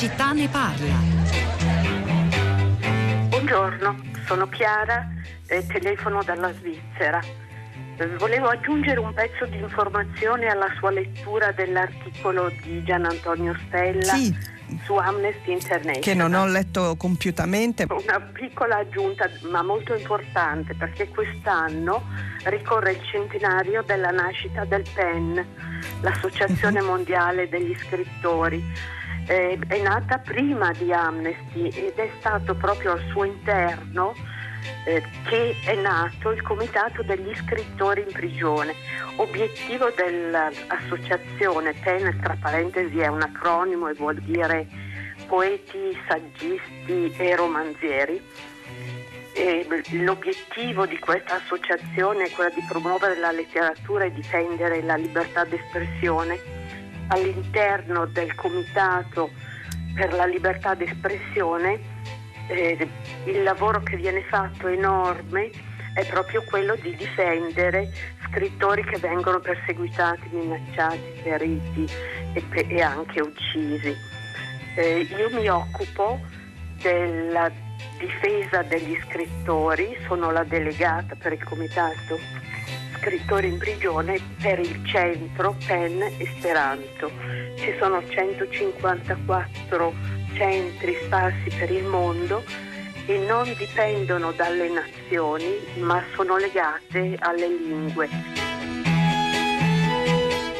città ne parla. Buongiorno, sono Chiara e telefono dalla Svizzera. Eh, volevo aggiungere un pezzo di informazione alla sua lettura dell'articolo di Gian Antonio Stella. Sì su Amnesty International. Che non ho letto compiutamente. Una piccola aggiunta ma molto importante perché quest'anno ricorre il centenario della nascita del PEN, l'Associazione mhm. Mondiale degli Scrittori. Eh, è nata prima di Amnesty ed è stato proprio al suo interno eh, che è nato il Comitato degli Scrittori in Prigione. Obiettivo dell'associazione, PEN tra parentesi è un acronimo e vuol dire poeti, saggisti e romanzieri. E l'obiettivo di questa associazione è quello di promuovere la letteratura e difendere la libertà d'espressione. All'interno del Comitato per la libertà d'espressione eh, il lavoro che viene fatto enorme è proprio quello di difendere scrittori che vengono perseguitati, minacciati, feriti e, e anche uccisi. Eh, io mi occupo della difesa degli scrittori, sono la delegata per il comitato scrittori in prigione per il centro PEN Esperanto. Ci sono 154 centri sparsi per il mondo e non dipendono dalle nazioni ma sono legate alle lingue.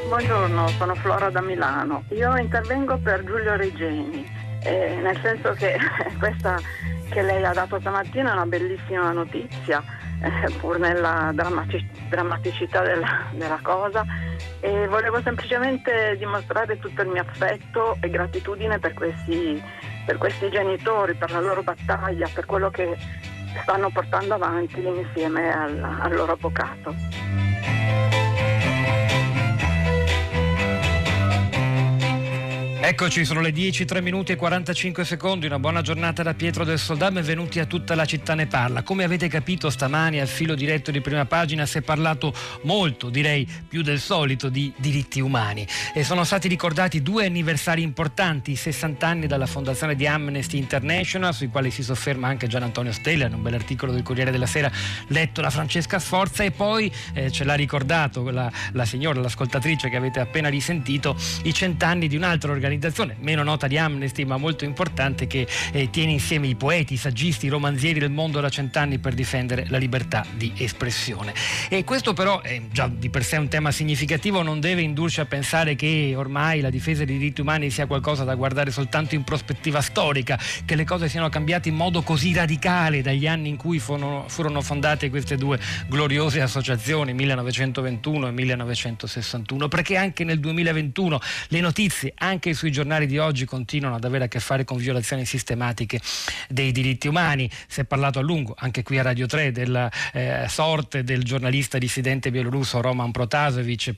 Buongiorno, sono Flora da Milano. Io intervengo per Giulio Regeni, eh, nel senso che questa che lei ha dato stamattina è una bellissima notizia, eh, pur nella drammatic- drammaticità della, della cosa e volevo semplicemente dimostrare tutto il mio affetto e gratitudine per questi, per questi genitori, per la loro battaglia, per quello che stanno portando avanti insieme al, al loro avvocato. Eccoci, sono le 10, 3 minuti e 45 secondi. Una buona giornata da Pietro del Soldà. Benvenuti a tutta la città ne parla. Come avete capito, stamani al filo diretto di prima pagina si è parlato molto, direi più del solito, di diritti umani. E sono stati ricordati due anniversari importanti: 60 anni dalla fondazione di Amnesty International, sui quali si sofferma anche Gian Antonio Stella, in un bel articolo del Corriere della Sera letto da Francesca Sforza. E poi eh, ce l'ha ricordato la, la signora, l'ascoltatrice che avete appena risentito, i cent'anni di un'altra organizzazione organizzazione meno nota di Amnesty ma molto importante che eh, tiene insieme i poeti, i saggisti, i romanzieri del mondo da cent'anni per difendere la libertà di espressione. E questo però è già di per sé un tema significativo, non deve indurci a pensare che ormai la difesa dei diritti umani sia qualcosa da guardare soltanto in prospettiva storica, che le cose siano cambiate in modo così radicale dagli anni in cui furono, furono fondate queste due gloriose associazioni, 1921 e 1961, perché anche nel 2021 le notizie, anche sui giornali di oggi continuano ad avere a che fare con violazioni sistematiche dei diritti umani. Si è parlato a lungo, anche qui a Radio 3, della eh, sorte del giornalista dissidente bielorusso Roman Protasevich,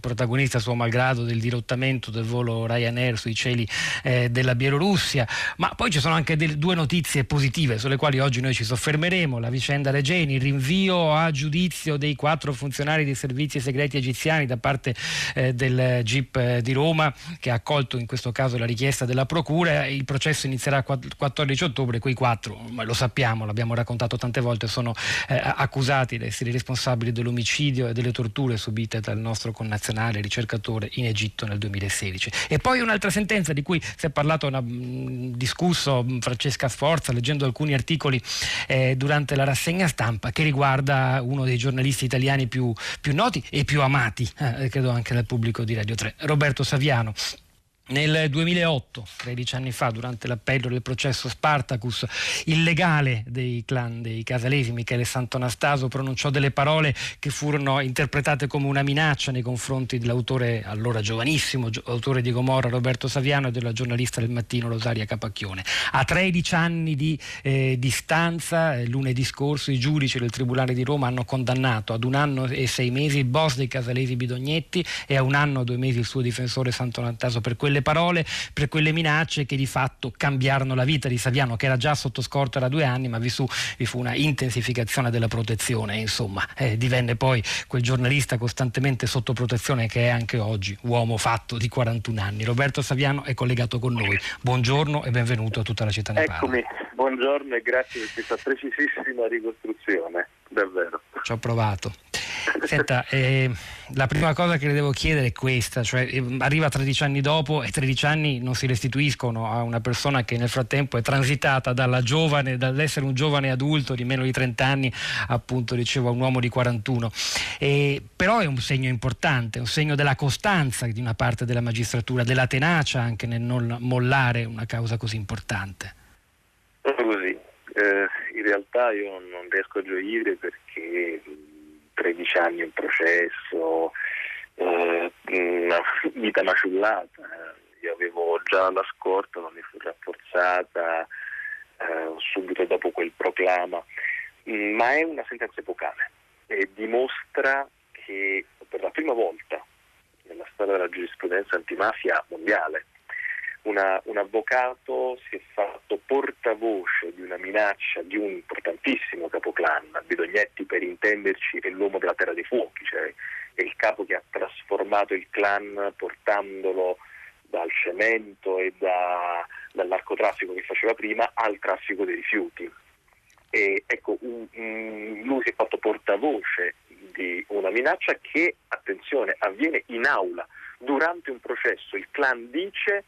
protagonista suo malgrado del dirottamento del volo Ryanair sui cieli eh, della Bielorussia. Ma poi ci sono anche delle, due notizie positive sulle quali oggi noi ci soffermeremo. La vicenda Regeni, il rinvio a giudizio dei quattro funzionari dei servizi segreti egiziani da parte eh, del GIP eh, di Roma che ha accolto in in questo caso la richiesta della Procura, il processo inizierà il 14 ottobre, quei quattro, lo sappiamo, l'abbiamo raccontato tante volte, sono eh, accusati di essere responsabili dell'omicidio e delle torture subite dal nostro connazionale ricercatore in Egitto nel 2016. E poi un'altra sentenza di cui si è parlato, una, mh, discusso mh, Francesca Sforza leggendo alcuni articoli eh, durante la rassegna stampa che riguarda uno dei giornalisti italiani più, più noti e più amati, eh, credo anche dal pubblico di Radio 3, Roberto Saviano. Nel 2008, 13 anni fa, durante l'appello del processo Spartacus, il legale dei clan dei Casalesi, Michele Santonastaso, pronunciò delle parole che furono interpretate come una minaccia nei confronti dell'autore, allora giovanissimo, autore di Gomorra, Roberto Saviano, e della giornalista del mattino Rosaria Capacchione. A 13 anni di eh, distanza, eh, lunedì scorso, i giudici del Tribunale di Roma hanno condannato ad un anno e sei mesi il boss dei Casalesi Bidognetti e a un anno e due mesi il suo difensore Santonastaso per quelle quelle parole, per quelle minacce che di fatto cambiarono la vita di Saviano, che era già sotto scorta da due anni, ma vi, su, vi fu una intensificazione della protezione, insomma, eh, divenne poi quel giornalista costantemente sotto protezione che è anche oggi, uomo fatto di 41 anni. Roberto Saviano è collegato con noi. Buongiorno e benvenuto a tutta la città ne Eccomi, buongiorno e grazie per questa precisissima ricostruzione, davvero. Ci ho provato. Senta, eh, la prima cosa che le devo chiedere è questa, cioè eh, arriva 13 anni dopo e 13 anni non si restituiscono a una persona che nel frattempo è transitata giovane, dall'essere un giovane adulto di meno di 30 anni, appunto dicevo a un uomo di 41. Eh, però è un segno importante, un segno della costanza di una parte della magistratura, della tenacia anche nel non mollare una causa così importante. Così. Eh, in realtà io non riesco a gioire perché 13 anni in processo, eh, una vita maciullata. Io avevo già la scorta, non mi fu rafforzata eh, subito dopo quel proclama, ma è una sentenza epocale e dimostra che per la prima volta nella storia della giurisprudenza antimafia mondiale una, un avvocato si è fatto portavoce di una minaccia di un importantissimo capoclan, Bidognetti per intenderci è l'uomo della terra dei fuochi, cioè è il capo che ha trasformato il clan portandolo dal cemento e da, dal narcotraffico che faceva prima al traffico dei rifiuti. E, ecco, un, un, lui si è fatto portavoce di una minaccia che, attenzione, avviene in aula durante un processo. Il clan dice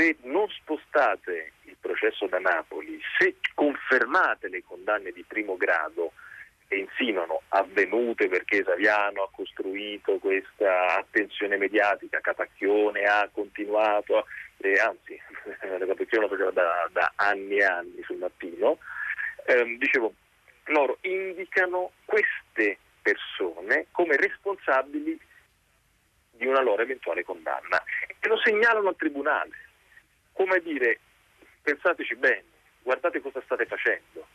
se non spostate il processo da Napoli, se confermate le condanne di primo grado che insinuano avvenute perché Saviano ha costruito questa attenzione mediatica, Catacchione ha continuato, eh, anzi Catacchione lo faceva da, da, anni e anni sul mattino, eh, dicevo, loro indicano queste persone come responsabili di una loro eventuale condanna e lo segnalano al tribunale come dire, pensateci bene, guardate cosa state facendo.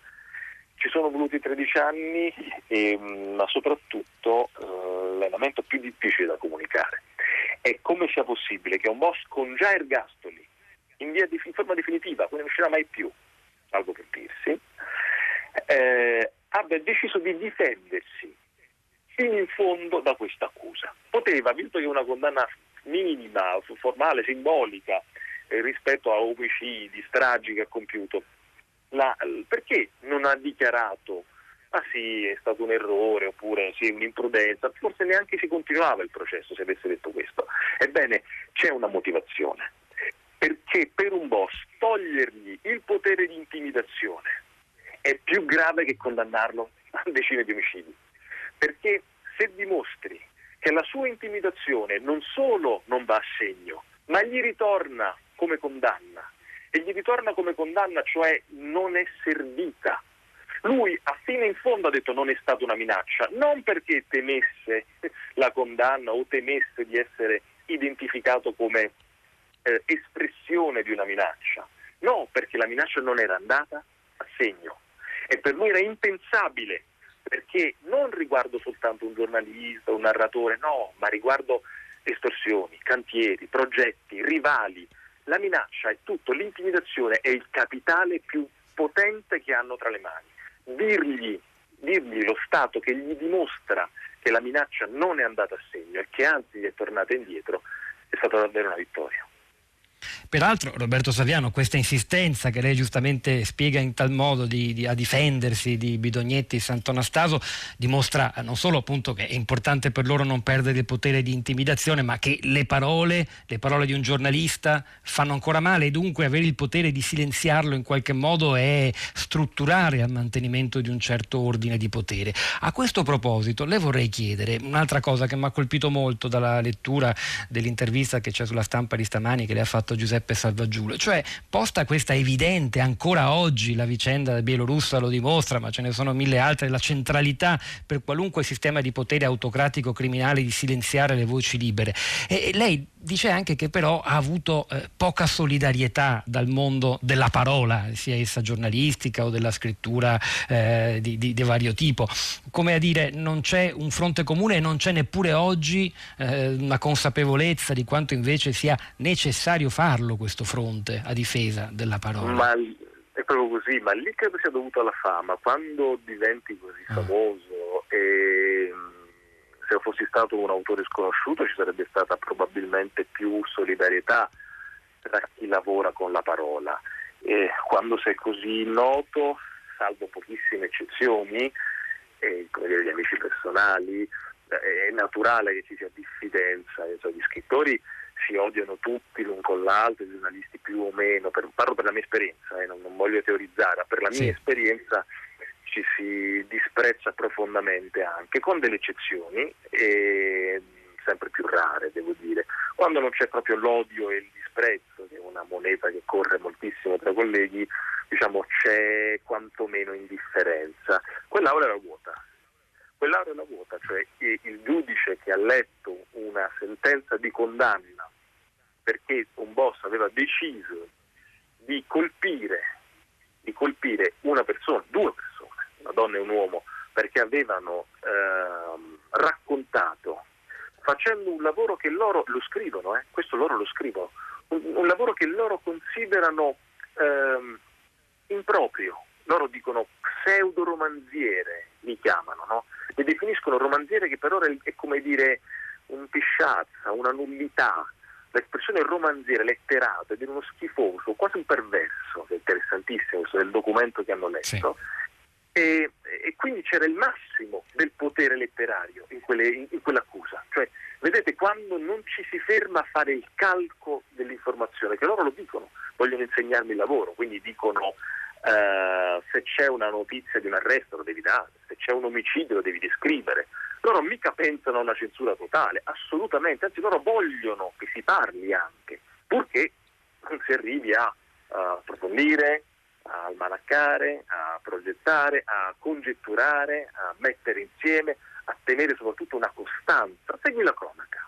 Ci sono voluti 13 anni, e, mm, ma soprattutto eh, l'elemento più difficile da comunicare è come sia possibile che un boss con già ergastoli in, di, in forma definitiva, quindi non uscirà mai più, salvo per dirsi, eh, abbia deciso di difendersi fino in fondo da questa accusa. Poteva, visto che una condanna minima, formale, simbolica, eh, rispetto a omicidi, stragi che ha compiuto. La, perché non ha dichiarato ah sì, è stato un errore oppure sì, un'imprudenza, forse neanche si continuava il processo se avesse detto questo. Ebbene, c'è una motivazione, perché per un boss togliergli il potere di intimidazione è più grave che condannarlo a decine di omicidi, perché se dimostri che la sua intimidazione non solo non va a segno, ma gli ritorna come condanna. E gli ritorna come condanna, cioè non è servita. Lui a fine in fondo ha detto non è stata una minaccia, non perché temesse la condanna o temesse di essere identificato come eh, espressione di una minaccia, no, perché la minaccia non era andata a segno. E per lui era impensabile perché non riguardo soltanto un giornalista, un narratore, no, ma riguardo estorsioni, cantieri, progetti, rivali, la minaccia è tutto, l'intimidazione è il capitale più potente che hanno tra le mani. Dirgli, dirgli lo Stato che gli dimostra che la minaccia non è andata a segno e che anzi gli è tornata indietro è stata davvero una vittoria. Peraltro Roberto Saviano, questa insistenza che lei giustamente spiega in tal modo di, di, a difendersi di Bidognetti e Sant'Anastaso dimostra non solo appunto che è importante per loro non perdere il potere di intimidazione, ma che le parole, le parole di un giornalista fanno ancora male e dunque avere il potere di silenziarlo in qualche modo è strutturare al mantenimento di un certo ordine di potere. A questo proposito le vorrei chiedere un'altra cosa che mi ha colpito molto dalla lettura dell'intervista che c'è sulla stampa di stamani che le ha fatto Giuseppe Salvaggiulo. Cioè, posta questa evidente, ancora oggi la vicenda bielorussa lo dimostra, ma ce ne sono mille altre, la centralità per qualunque sistema di potere autocratico criminale di silenziare le voci libere. E lei dice anche che però ha avuto eh, poca solidarietà dal mondo della parola, sia essa giornalistica o della scrittura eh, di, di, di, vario tipo. Come a dire, non c'è un fronte comune e non c'è neppure oggi eh, una consapevolezza di quanto invece sia necessario farlo questo fronte a difesa della parola. Ma è proprio così, ma lì credo sia dovuto alla fama. Quando diventi così ah. famoso e se fossi stato un autore sconosciuto ci sarebbe stata probabilmente più solidarietà tra chi lavora con la parola. E quando sei così noto, salvo pochissime eccezioni, e, come dire, gli amici personali, è naturale che ci sia diffidenza. Cioè, gli scrittori si odiano tutti l'un con l'altro, i giornalisti più o meno, per, parlo per la mia esperienza, eh, non, non, voglio teorizzare, per la mia sì. esperienza ci si disprezza profondamente anche, con delle eccezioni, e sempre più rare devo dire. Quando non c'è proprio l'odio e il disprezzo, che è una moneta che corre moltissimo tra colleghi, diciamo c'è quantomeno indifferenza. Quell'aula era vuota, quell'aula era vuota, cioè il giudice che ha letto una sentenza di condanna perché un boss aveva deciso di colpire, di colpire una persona, due persone, una donna e un uomo, perché avevano eh, raccontato, facendo un lavoro che loro lo scrivono, eh, questo loro lo scrivono, un, un lavoro che loro considerano eh, improprio, loro dicono pseudo-romanziere, li chiamano, no? Le definiscono romanziere che per ora è come dire un pisciazza, una nullità, l'espressione romanziere, letterato, ed è uno schifoso, quasi un perverso, che è interessantissimo questo del documento che hanno letto. Sì. E, e, quindi c'era il massimo del potere letterario in, quelle, in, in, quell'accusa. Cioè, vedete, quando non ci si ferma a fare il calco dell'informazione, che loro lo dicono, vogliono insegnarmi il lavoro, quindi dicono uh, se c'è una notizia di un arresto lo devi dare, se c'è un omicidio lo devi describere, loro mica pensano a una censura totale, assolutamente, anzi loro vogliono che si parli anche, purché non si arrivi a approfondire, a almanaccare, a progettare, a congetturare, a mettere insieme, a tenere soprattutto una costanza. Segui la cronaca.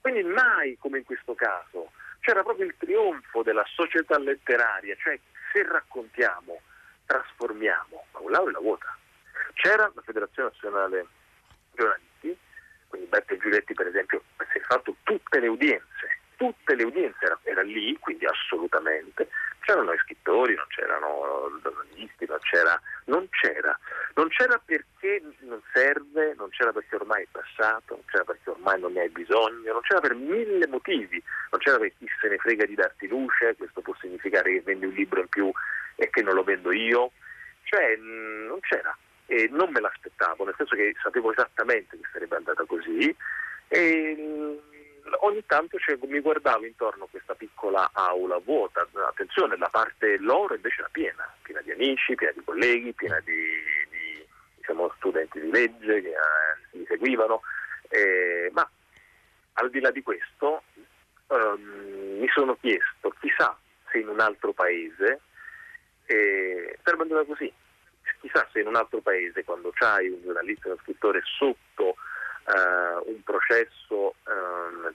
Quindi mai come in questo caso c'era proprio il trionfo della società letteraria, cioè se raccontiamo, trasformiamo, ma lato è la vuota. C'era la Federazione Nazionale giornalisti, quindi Beppe Giuletti per esempio si è fatto tutte le udienze, tutte le udienze erano era lì, quindi assolutamente, c'erano i scrittori, non c'erano giornalisti, non c'era, non c'era, non c'era perché non serve, non c'era perché ormai è passato, non c'era perché ormai non ne hai bisogno, non c'era per mille motivi, non c'era perché chi se ne frega di darti luce, questo può significare che vendi un libro in più e che non lo vendo io, cioè non c'era. E non me l'aspettavo, nel senso che sapevo esattamente che sarebbe andata così. E mm, ogni tanto cioè, mi guardavo intorno a questa piccola aula vuota, attenzione, la parte loro invece era piena, piena di amici, piena di colleghi, piena di, di diciamo, studenti di legge che eh, mi seguivano, eh, ma al di là di questo um, mi sono chiesto, chissà se in un altro paese eh, sarebbe andata così, chissà se in un altro paese quando c'hai un giornalista, uno scrittore sotto uh, un processo,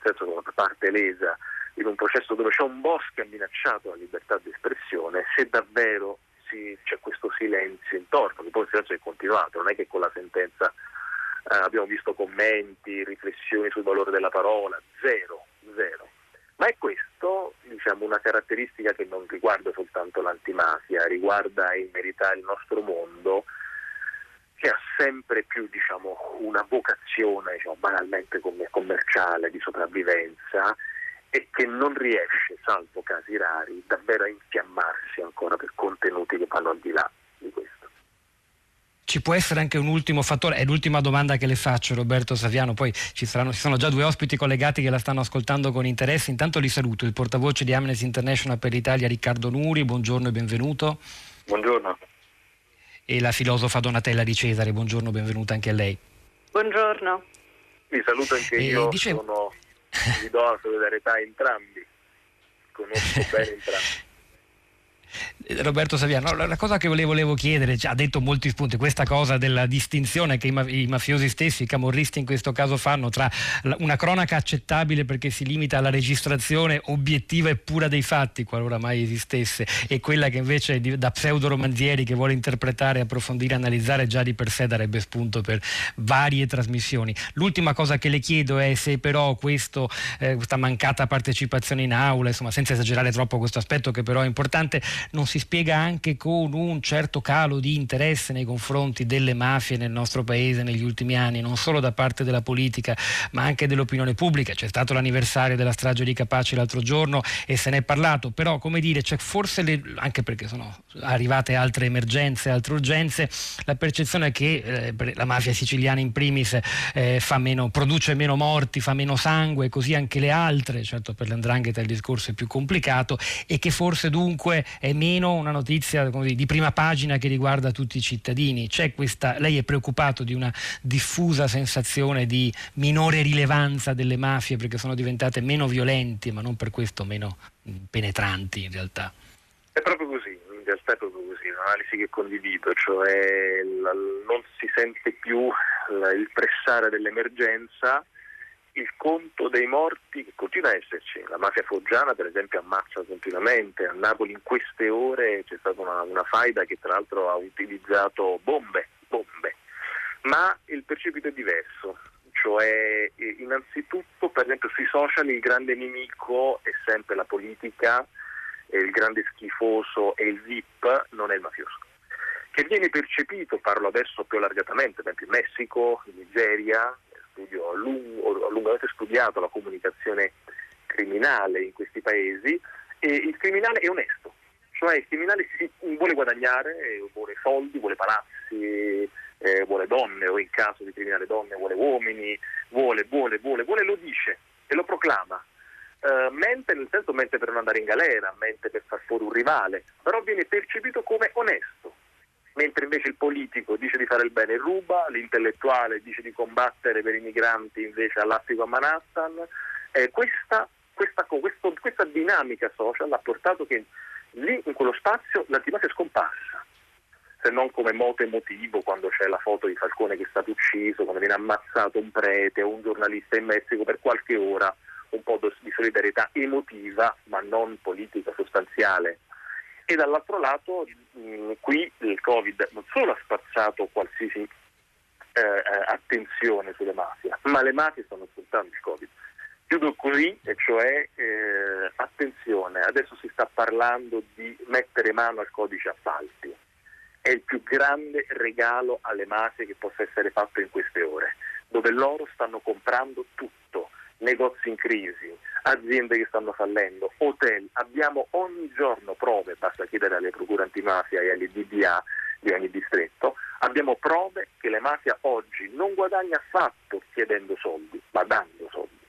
senso una parte lesa, in un processo dove c'è un boss che ha minacciato la libertà di espressione, se davvero si, c'è questo silenzio intorno, che poi il silenzio è continuato, non è che con la sentenza uh, abbiamo visto commenti, riflessioni sul valore della parola, zero, zero. Ma è questo diciamo, una caratteristica che non riguarda soltanto l'antimafia, riguarda in verità il nostro mondo che ha sempre più diciamo, una vocazione diciamo, banalmente commerciale di sopravvivenza e che non riesce, salvo casi rari, davvero a infiammarsi ancora per contenuti che vanno al di là di questo. Ci può essere anche un ultimo fattore, è l'ultima domanda che le faccio Roberto Saviano, poi ci, saranno, ci sono già due ospiti collegati che la stanno ascoltando con interesse, intanto li saluto, il portavoce di Amnesty International per l'Italia Riccardo Nuri, buongiorno e benvenuto. Buongiorno. E la filosofa Donatella Di Cesare, buongiorno, benvenuta anche a lei. Buongiorno. Vi saluto anche io, dicevo... sono, vi do la solidarietà a entrambi, conosco bene entrambi. Roberto Saviano, la cosa che volevo chiedere, ha detto molti spunti, questa cosa della distinzione che i mafiosi stessi, i camorristi in questo caso fanno tra una cronaca accettabile perché si limita alla registrazione obiettiva e pura dei fatti, qualora mai esistesse, e quella che invece da pseudo romanzieri che vuole interpretare, approfondire, analizzare già di per sé darebbe spunto per varie trasmissioni. L'ultima cosa che le chiedo è se però questo, eh, questa mancata partecipazione in aula, insomma, senza esagerare troppo questo aspetto che però è importante, non si spiega anche con un certo calo di interesse nei confronti delle mafie nel nostro paese negli ultimi anni, non solo da parte della politica ma anche dell'opinione pubblica. C'è stato l'anniversario della strage di Capaci l'altro giorno e se ne è parlato, però come dire, c'è forse, le, anche perché sono arrivate altre emergenze, altre urgenze, la percezione è che eh, la mafia siciliana in primis eh, meno, produce meno morti, fa meno sangue, così anche le altre, certo per l'andrangheta il discorso è più complicato e che forse dunque è meno una notizia dire, di prima pagina che riguarda tutti i cittadini. Questa, lei è preoccupato di una diffusa sensazione di minore rilevanza delle mafie perché sono diventate meno violenti, ma non per questo meno penetranti in realtà. È proprio così, in realtà è proprio così, un'analisi che condivido, cioè non si sente più il pressare dell'emergenza il conto dei morti che continua a esserci. La mafia foggiana per esempio ammazza continuamente, a Napoli in queste ore c'è stata una, una faida che tra l'altro ha utilizzato bombe, bombe, ma il percepito è diverso, cioè eh, innanzitutto per esempio sui social il grande nemico è sempre la politica, il grande schifoso e il VIP non è il mafioso. Che viene percepito, parlo adesso più allargatamente, per esempio in Messico, in Nigeria, studio, ho, lungo, ho lungamente studiato la comunicazione criminale in questi paesi e il criminale è onesto, cioè il criminale si, vuole guadagnare, vuole soldi, vuole palazzi, eh, vuole donne o in caso di criminale donne vuole uomini, vuole, vuole, vuole, vuole, lo dice e lo proclama. Uh, mente nel senso mente per non andare in galera, mente per far fuori un rivale, però viene percepito come onesto mentre invece il politico dice di fare il bene e ruba, l'intellettuale dice di combattere per i migranti invece all'Africa a Manhattan. Eh, questa, questa, questo, questa dinamica social ha portato che lì in quello spazio l'antimafia è scomparsa se non come moto emotivo quando c'è la foto di Falcone che è stato ucciso, quando viene ammazzato un prete o un giornalista in Messico per qualche ora, un po' di solidarietà emotiva ma non politica sostanziale e dall'altro lato mh, mm, qui il Covid non solo ha spazzato qualsiasi eh, eh, attenzione sulle mafie, ma le mafie stanno sfruttando il Covid. Chiudo qui, e cioè eh, attenzione, adesso si sta parlando di mettere mano al codice appalti. È il più grande regalo alle mafie che possa essere fatto in queste ore, dove loro stanno comprando tutto, negozi in crisi, aziende che stanno fallendo, hotel, abbiamo ogni giorno prove, basta chiedere alle procure antimafia e alle DDA di ogni distretto, abbiamo prove che la mafia oggi non guadagna affatto chiedendo soldi, ma dando soldi.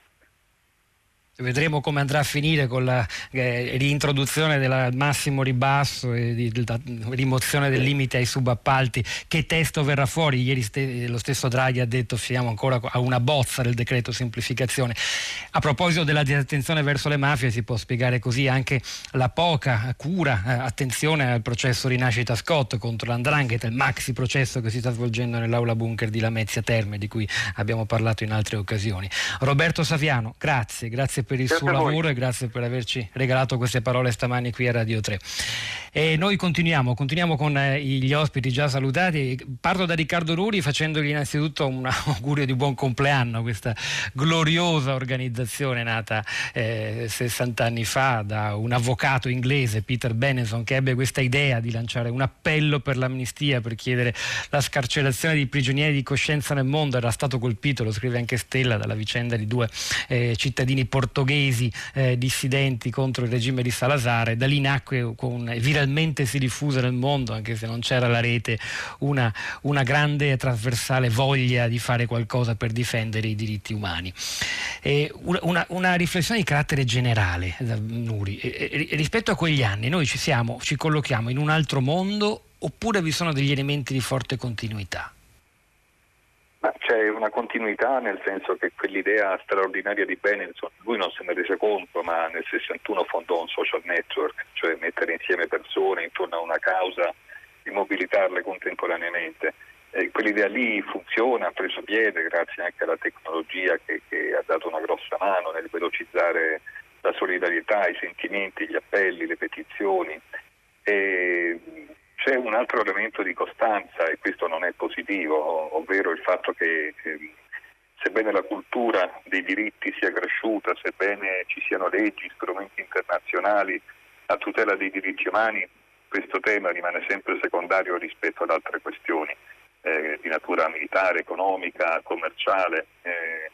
Vedremo come andrà a finire con la eh, reintroduzione del massimo ribasso e di, la rimozione del limite ai subappalti. Che testo verrà fuori? Ieri ste, lo stesso Draghi ha detto siamo ancora a una bozza del decreto semplificazione. A proposito della disattenzione verso le mafie si può spiegare così anche la poca cura, eh, attenzione al processo Rinascita Scott contro l'Andrangheta, il maxi processo che si sta svolgendo nell'aula bunker di Lamezia Terme di cui abbiamo parlato in altre occasioni. Roberto Saviano, grazie, grazie per il grazie suo lavoro e grazie per averci regalato queste parole stamani qui a Radio 3. E noi continuiamo, continuiamo con eh, gli ospiti già salutati. Parto da Riccardo Ruri facendogli innanzitutto un augurio di buon compleanno a questa gloriosa organizzazione nata eh, 60 anni fa da un avvocato inglese, Peter Benenson, che ebbe questa idea di lanciare un appello per l'amnistia, per chiedere la scarcerazione di prigionieri di coscienza nel mondo. Era stato colpito, lo scrive anche Stella, dalla vicenda di due eh, cittadini portoghesi portoghesi eh, dissidenti contro il regime di Salazar e da lì nacque con, viralmente si diffuse nel mondo, anche se non c'era la rete, una, una grande e trasversale voglia di fare qualcosa per difendere i diritti umani. Una, una, riflessione di carattere generale, Nuri, rispetto a quegli anni noi ci, siamo, ci collochiamo in un altro mondo oppure vi sono degli elementi di forte continuità? C'è una continuità nel senso che quell'idea straordinaria di Benenson, lui non se ne rese conto, ma nel 61 fondò un social network, cioè mettere insieme persone intorno a una causa e mobilitarle contemporaneamente. E quell'idea lì funziona, ha preso piede grazie anche alla tecnologia che, che ha dato una grossa mano nel velocizzare la solidarietà, i sentimenti, gli appelli, le petizioni. E c'è un altro elemento di costanza e questo non è positivo, ovvero il fatto che eh, sebbene la cultura dei diritti sia cresciuta, sebbene ci siano leggi, strumenti internazionali a tutela dei diritti umani, questo tema rimane sempre secondario rispetto ad altre questioni eh, di natura militare, economica, commerciale. Eh,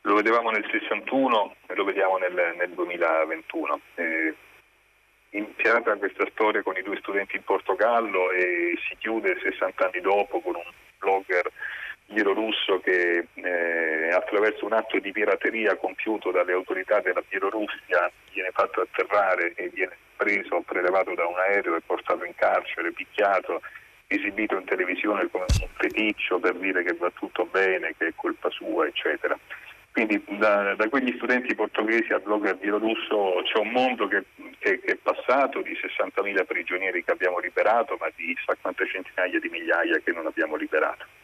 lo vedevamo nel 61 e lo vediamo nel, nel 2021. Eh, iniziata questa storia con i due studenti in Portogallo e si chiude 60 anni dopo con un blogger bielorusso che eh, attraverso un atto di pirateria compiuto dalle autorità della Bielorussia viene fatto atterrare e viene preso, prelevato da un aereo e portato in carcere, picchiato, esibito in televisione come un feticcio per dire che va tutto bene, che è colpa sua, eccetera. Quindi da, da, quegli studenti portoghesi al blogger bielorusso c'è un mondo che, che, che, è passato di 60.000 prigionieri che abbiamo liberato, ma di chissà quante centinaia di migliaia che non abbiamo liberato.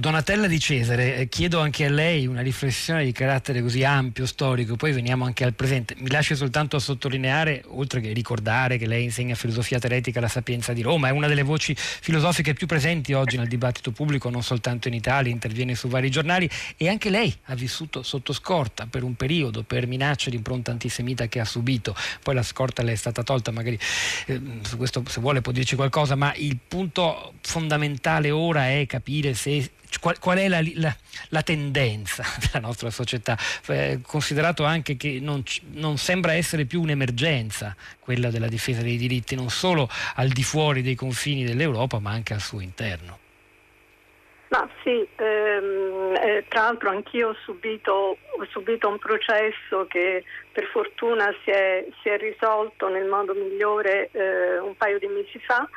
Donatella di Cesare, eh, chiedo anche a lei una riflessione di carattere così ampio, storico, poi veniamo anche al presente. Mi lasci soltanto sottolineare, oltre che ricordare che lei insegna filosofia teoretica alla Sapienza di Roma, è una delle voci filosofiche più presenti oggi nel dibattito pubblico, non soltanto in Italia, interviene su vari giornali e anche lei ha vissuto sotto scorta per un periodo, per minacce di impronta antisemita che ha subito. Poi la scorta le è stata tolta, magari eh, su questo se vuole può dirci qualcosa, ma il punto fondamentale ora è capire se qual, qual è la, la, la, tendenza della nostra società, eh, considerato anche che non, non, sembra essere più un'emergenza quella della difesa dei diritti, non solo al di fuori dei confini dell'Europa, ma anche al suo interno. Ma sì, ehm, eh, tra l'altro anch'io ho subito, ho subito, un processo che per fortuna si è, si è risolto nel modo migliore eh, un paio di mesi fa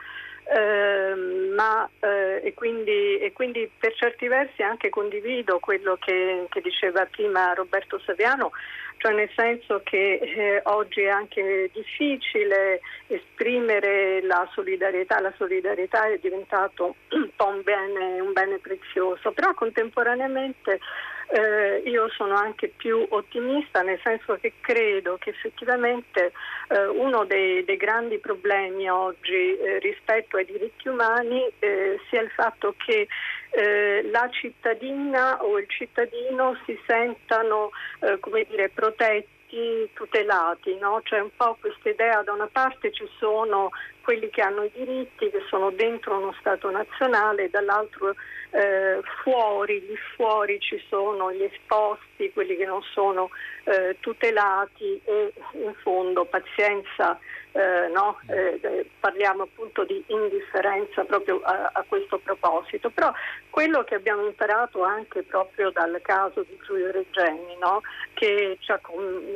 eh, ma, eh, e, quindi, e, quindi, per certi versi anche condivido quello che, che diceva prima Roberto Saviano, cioè nel senso che eh, oggi è anche difficile esprimere la solidarietà, la solidarietà è diventato un po' un bene, un bene prezioso, però contemporaneamente eh, io sono anche più ottimista nel senso che credo che effettivamente eh, uno dei, dei, grandi problemi oggi eh, rispetto ai diritti umani eh, sia il fatto che eh, la cittadina o il cittadino si sentano eh, come dire, protetti tutelati, no? c'è un po' questa idea, da una parte ci sono quelli che hanno i diritti, che sono dentro uno Stato nazionale, dall'altro eh, fuori, lì fuori ci sono gli esposti, quelli che non sono eh, tutelati e in fondo pazienza, eh, no? Eh, eh, parliamo appunto di indifferenza proprio a, a, questo proposito, però quello che abbiamo imparato anche proprio dal caso di Giulio Regeni, no? che ci ha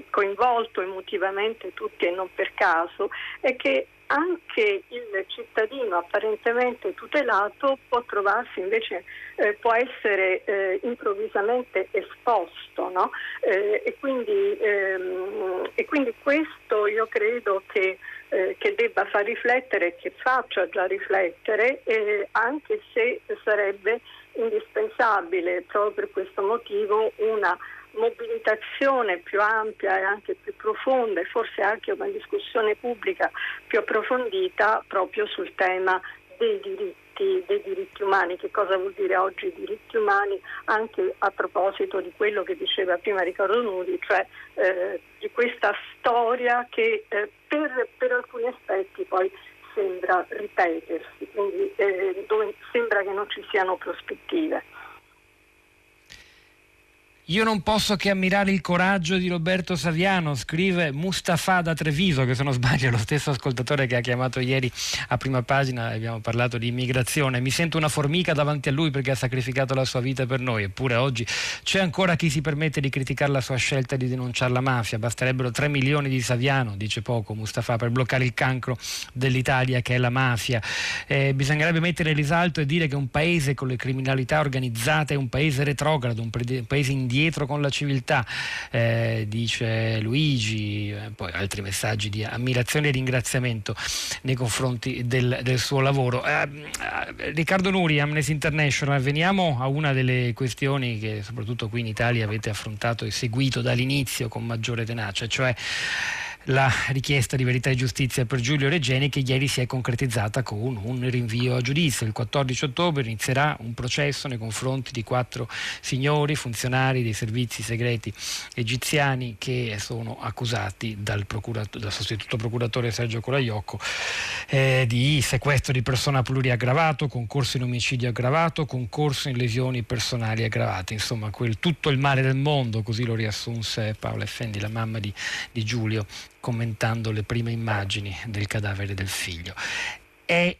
coinvolto emotivamente tutti e non per caso, è che anche il cittadino apparentemente tutelato può trovarsi invece, eh, può essere eh, improvvisamente esposto no? eh, e, quindi, ehm, e, quindi, questo io credo che, eh, che, debba far riflettere, che faccia già riflettere, eh, anche se sarebbe indispensabile proprio per questo motivo una mobilitazione più ampia e anche più profonda e forse anche una discussione pubblica più approfondita proprio sul tema dei diritti, dei diritti umani, che cosa vuol dire oggi diritti umani, anche a proposito di quello che diceva prima Riccardo Nudi, cioè eh, di questa storia che eh, per, per, alcuni aspetti poi sembra ripetersi, quindi eh, dove sembra che non ci siano prospettive. Io non posso che ammirare il coraggio di Roberto Saviano, scrive Mustafa da Treviso, che se non sbaglio è lo stesso ascoltatore che ha chiamato ieri a prima pagina, abbiamo parlato di immigrazione. Mi sento una formica davanti a lui perché ha sacrificato la sua vita per noi, eppure oggi c'è ancora chi si permette di criticare la sua scelta di denunciare la mafia. Basterebbero 3 milioni di Saviano, dice poco Mustafa, per bloccare il cancro dell'Italia che è la mafia. Eh, bisognerebbe mettere in risalto e dire che un paese con le criminalità organizzate è un paese retrogrado, un paese indietro indietro con la civiltà, eh, dice Luigi, eh, poi altri messaggi di ammirazione e ringraziamento nei confronti del, del suo lavoro. Eh, eh, Riccardo Nuri, Amnesty International, veniamo a una delle questioni che soprattutto qui in Italia avete affrontato e seguito dall'inizio con maggiore tenacia, cioè la richiesta di verità e giustizia per Giulio Reggeni che ieri si è concretizzata con un rinvio a giudizio. Il 14 ottobre inizierà un processo nei confronti di quattro signori funzionari dei servizi segreti egiziani che sono accusati dal, dal sostituto procuratore Sergio Colaiocco eh, di sequestro di persona pluriaggravato, concorso in omicidio aggravato, concorso in lesioni personali aggravate. Insomma, quel, tutto il male del mondo, così lo riassunse Paola Effendi, la mamma di, di Giulio commentando le prime immagini del cadavere del figlio. È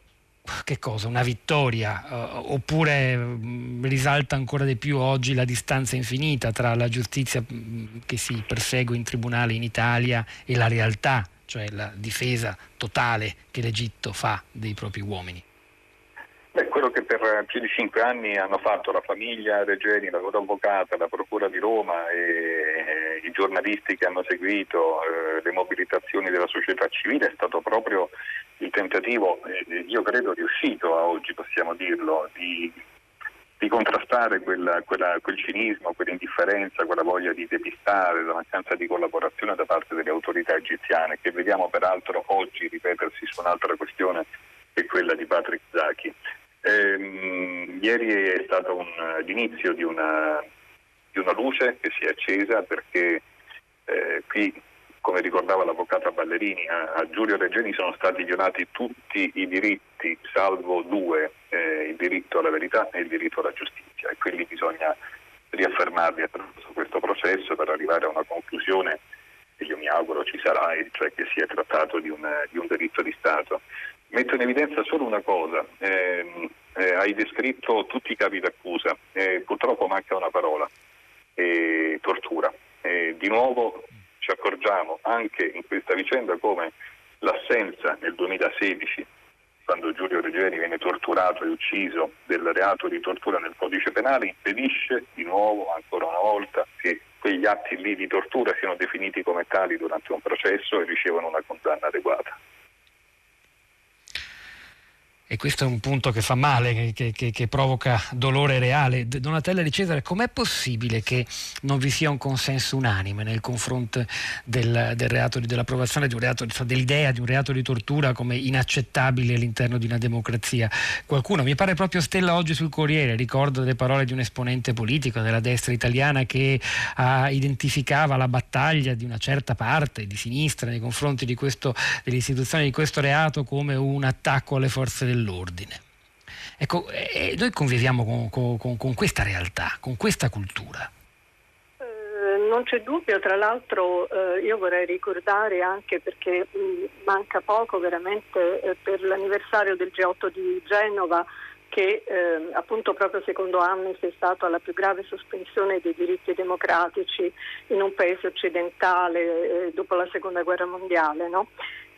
che cosa? Una vittoria? Uh, oppure mh, mm, risalta ancora di più oggi la distanza infinita tra la giustizia mh, mm, che si persegue in tribunale in Italia e la realtà, cioè la difesa totale che l'Egitto fa dei propri uomini? Beh, quello che per più di cinque anni hanno fatto la famiglia Regeni, la loro avvocata, la Procura di Roma e i giornalisti che hanno seguito eh, le mobilitazioni della società civile è stato proprio il tentativo, eh, io credo riuscito a oggi, possiamo dirlo, di, di contrastare quella, quella, quel cinismo, quell'indifferenza, quella voglia di depistare, la mancanza di collaborazione da parte delle autorità egiziane, che vediamo peraltro oggi ripetersi su un'altra questione che quella di Patrick Zaki. Eh, ieri è stato un, l'inizio di una, di una, luce che si è accesa perché eh, qui, come ricordava l'avvocata Ballerini, a, a, Giulio Regeni sono stati violati tutti i diritti, salvo due, eh, il diritto alla verità e il diritto alla giustizia. E quindi bisogna riaffermarli attraverso questo processo per arrivare a una conclusione che io mi auguro ci sarà, cioè che si è trattato di un, di un diritto di Stato metto in evidenza solo una cosa. Eh, eh, hai descritto tutti i capi d'accusa, eh, purtroppo manca una parola, tortura. di nuovo ci accorgiamo anche in questa vicenda come l'assenza nel 2016, quando Giulio Regeni viene torturato e ucciso, del reato di tortura nel codice penale, impedisce di nuovo, ancora una volta, che quegli atti lì di tortura siano definiti come tali durante un processo e ricevano una condanna adeguata. E questo è un punto che fa male, che, che, che, provoca dolore reale. Donatella di Cesare, com'è possibile che non vi sia un consenso unanime nel confronto del, del reato, dell'approvazione di reato, dell'idea di un reato di tortura come inaccettabile all'interno di una democrazia? Qualcuno, mi pare proprio Stella oggi sul Corriere, ricordo le parole di un esponente politico della destra italiana che ah, identificava la battaglia di una certa parte di sinistra nei confronti di questo, dell'istituzione di questo reato come un attacco alle forze del dell'ordine. Ecco, eh, noi conviviamo con, con, con, questa realtà, con questa cultura. Eh, non c'è dubbio, tra l'altro eh, io vorrei ricordare anche perché mh, manca poco veramente eh, per l'anniversario del G8 di Genova che eh, appunto proprio secondo Amnesty è stata la più grave sospensione dei diritti democratici in un paese occidentale eh, dopo la seconda guerra mondiale. No?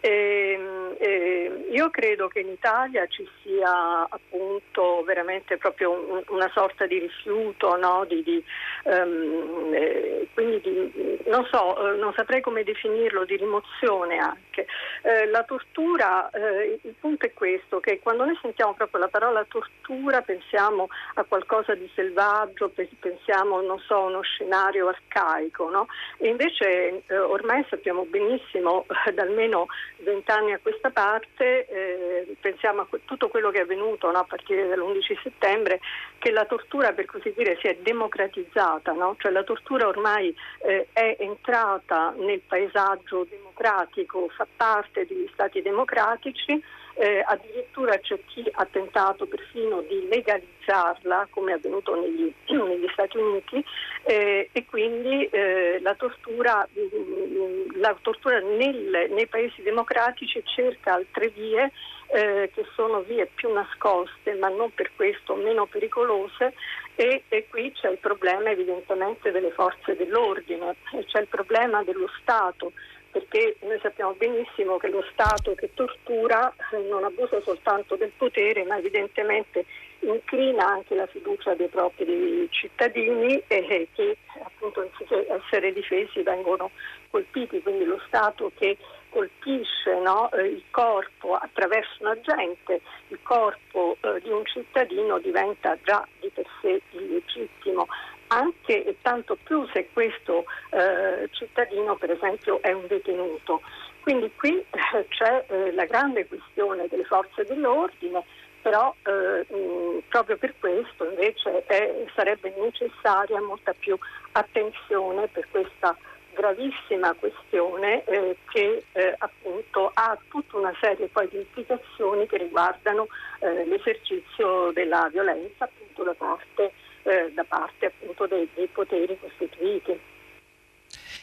E, ehm, e, ehm, io credo che in Italia ci sia appunto veramente proprio un, una sorta di rifiuto, no? di, di, um, eh, quindi di, non so, eh, non saprei come definirlo, di rimozione anche. Eh, la tortura, eh, il punto è questo, che quando noi sentiamo proprio la parola tortura pensiamo a qualcosa di selvaggio, pensiamo, non so, a uno scenario arcaico, no? e invece eh, ormai sappiamo benissimo da almeno vent'anni a questa parte, eh, pensiamo a tutto quello che è avvenuto no, a partire dall'11 settembre, che la tortura per così dire si è democratizzata, no? cioè la tortura ormai eh, è entrata nel paesaggio democratico, fa parte degli stati democratici eh, addirittura c'è chi ha tentato perfino di legalizzarla, come è avvenuto negli, negli Stati Uniti, eh, e quindi eh, la tortura, mm, la tortura nel, nei paesi democratici cerca altre vie eh, che sono vie più nascoste, ma non per questo meno pericolose, e, e, qui c'è il problema evidentemente delle forze dell'ordine, c'è il problema dello Stato perché noi sappiamo benissimo che lo Stato che tortura eh, non abusa soltanto del potere, ma evidentemente incrina anche la fiducia dei propri cittadini e che appunto anziché essere difesi vengono colpiti, quindi lo Stato che colpisce no, eh, il corpo attraverso un agente, il corpo eh, di un cittadino diventa già di per sé illegittimo anche e tanto più se questo eh, cittadino per esempio è un detenuto. Quindi qui eh, c'è eh, la grande questione delle forze dell'ordine, però eh, mh, proprio per questo invece è, sarebbe necessaria molta più attenzione per questa gravissima questione eh, che eh, appunto ha tutta una serie poi di implicazioni che riguardano eh, l'esercizio della violenza appunto da parte eh, da parte appunto dei, dei poteri costituiti.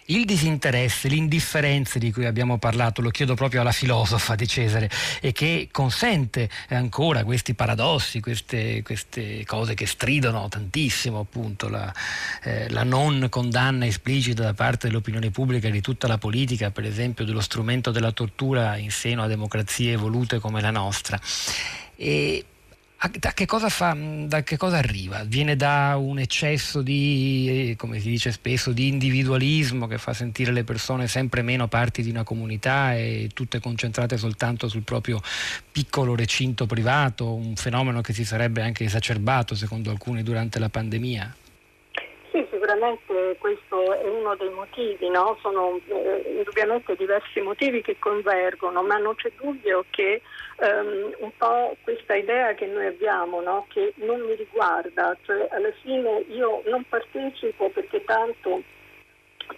Il disinteresse, l'indifferenza di cui abbiamo parlato, lo chiedo proprio alla filosofa di Cesare, e che consente ancora questi paradossi, queste, queste cose che stridono tantissimo, appunto, la, eh, la, non condanna esplicita da parte dell'opinione pubblica di tutta la politica, per esempio, dello strumento della tortura in seno a democrazie evolute come la nostra. E da che, fa, da che cosa arriva? Viene da un eccesso di, eh, come si dice spesso, di individualismo che fa sentire le persone sempre meno parti di una comunità e tutte concentrate soltanto sul proprio piccolo recinto privato, un fenomeno che si sarebbe anche esacerbato secondo alcuni durante la pandemia? Sì, sicuramente questo è uno dei motivi, no? sono eh, indubbiamente diversi motivi che convergono, ma non c'è dubbio che um, un po' questa idea che noi abbiamo, no? che non mi riguarda, cioè alla fine io non partecipo perché tanto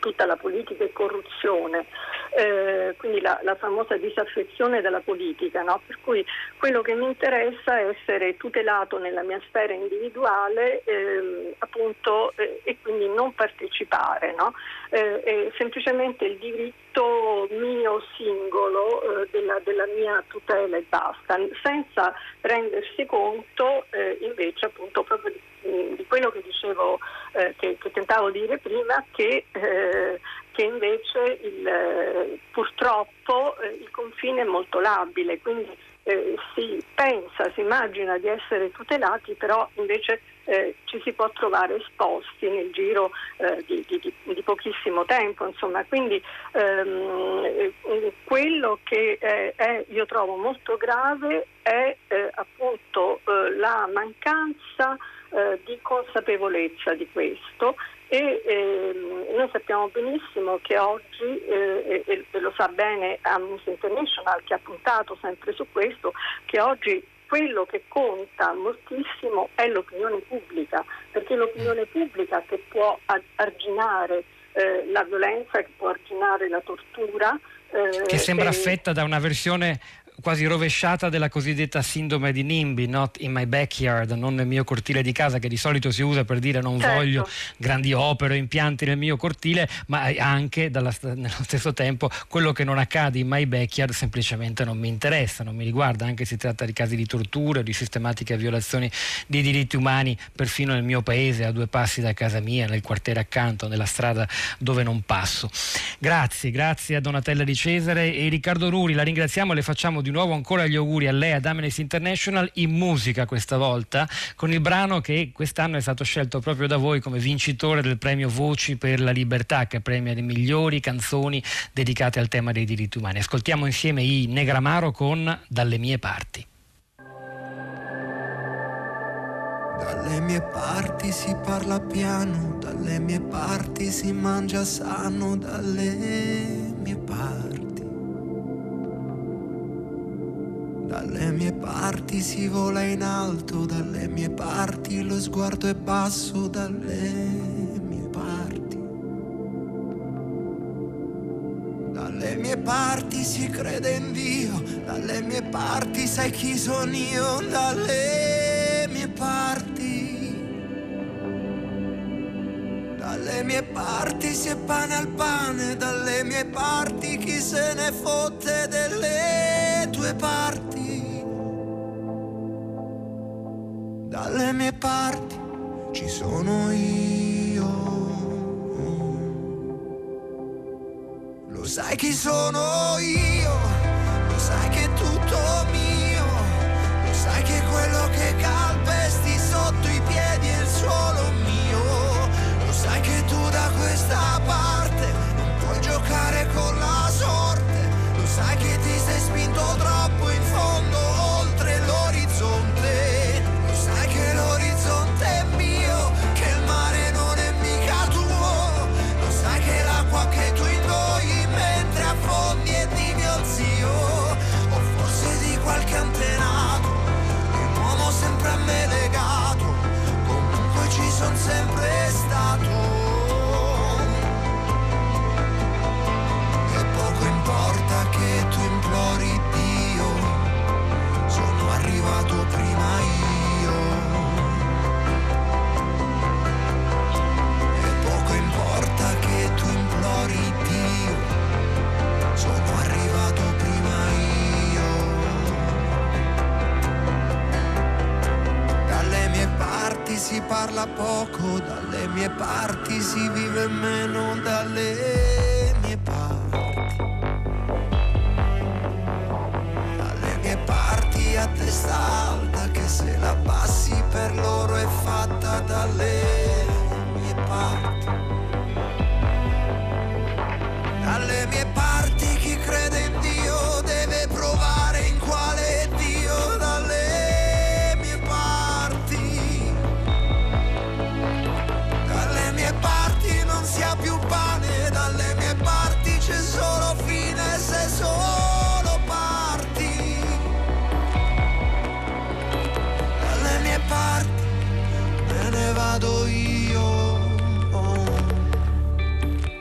tutta la politica è corruzione, eh, quindi la, la, famosa disaffezione della politica, no? per cui quello che mi interessa è essere tutelato nella mia sfera individuale eh, appunto, eh, e quindi non partecipare, no? Eh, semplicemente il diritto mio singolo eh, della, della, mia tutela e basta, senza rendersi conto eh, invece appunto proprio di di quello che dicevo, eh, che, che, tentavo di dire prima, che, eh, che invece il, purtroppo il confine è molto labile, quindi eh, si pensa, si immagina di essere tutelati, però invece eh, ci si può trovare esposti nel giro eh, di, di, di, pochissimo tempo. Insomma. Quindi ehm, quello che è, io trovo molto grave è appunto la mancanza eh, di consapevolezza di questo e ehm, noi sappiamo benissimo che oggi, eh, e, e, lo sa bene Amnesty International che ha puntato sempre su questo, che oggi quello che conta moltissimo è l'opinione pubblica, perché è l'opinione pubblica che può arginare eh, la violenza, che può arginare la tortura. Eh, che sembra affetta da una versione quasi rovesciata della cosiddetta sindrome di NIMBY, not in my backyard, non nel mio cortile di casa, che di solito si usa per dire non certo. voglio grandi opere o impianti nel mio cortile, ma anche dalla, nello stesso tempo quello che non accade in my backyard semplicemente non mi interessa, non mi riguarda, anche se si tratta di casi di tortura o di sistematiche violazioni dei diritti umani, perfino nel mio paese, a due passi da casa mia, nel quartiere accanto, nella strada dove non passo. Grazie, grazie a Donatella Di Cesare e Riccardo Ruri, la ringraziamo e le facciamo di di nuovo ancora gli auguri a lei, ad Amnesty International, in musica questa volta, con il brano che quest'anno è stato scelto proprio da voi come vincitore del premio Voci per la Libertà, che premia le migliori canzoni dedicate al tema dei diritti umani. Ascoltiamo insieme i Negramaro con Dalle mie parti. Dalle mie parti si parla piano, dalle mie parti si mangia sano, dalle mie parti Dalle mie parti si vola in alto, dalle mie parti lo sguardo è basso, dalle mie parti. Dalle mie parti si crede in Dio, dalle mie parti sai chi sono io, dalle mie parti. Dalle mie parti si è pane al pane, dalle mie parti chi se ne fotte delle tue parti. Dalle mie parti ci sono io. Lo sai chi sono io, lo sai che è tutto mio, lo sai che quello che calpesti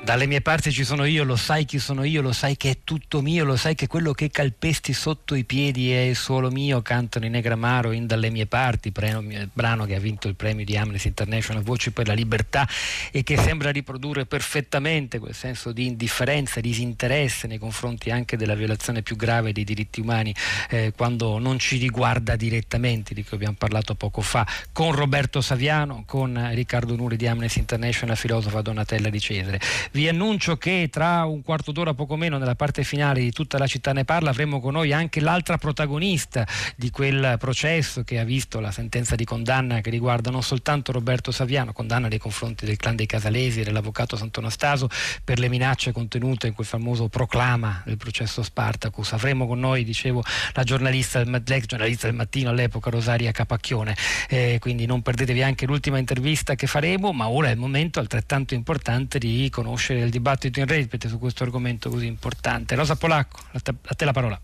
Dalle mie parti ci sono io, lo sai chi sono io, lo sai che è tutto mio, lo sai che quello che calpesti sotto i piedi è solo mio, cantano i Negramaro in Dalle mie parti, brano che ha vinto il premio di Amnesty International Voci per la libertà e che sembra riprodurre perfettamente quel senso di indifferenza, disinteresse nei confronti anche della violazione più grave dei diritti umani eh, quando non ci riguarda direttamente, di cui abbiamo parlato poco fa, con Roberto Saviano, con Riccardo Nuri di Amnesty International, filosofa Donatella di Cesare. Vi annuncio che tra un quarto d'ora poco meno nella parte finale di tutta la città ne parla avremo con noi anche l'altra protagonista di quel processo che ha visto la sentenza di condanna che riguarda non soltanto Roberto Saviano, condanna nei confronti del clan dei Casalesi e dell'avvocato Sant'Onastaso per le minacce contenute in quel famoso proclama del processo Spartacus. Avremo con noi, dicevo, la giornalista, l'ex giornalista del mattino all'epoca Rosaria Capacchione, eh, quindi non perdetevi anche l'ultima intervista che faremo, ma ora è il momento altrettanto importante di conoscere il dibattito in rete su questo argomento così importante. Rosa Polacco, a te la parola.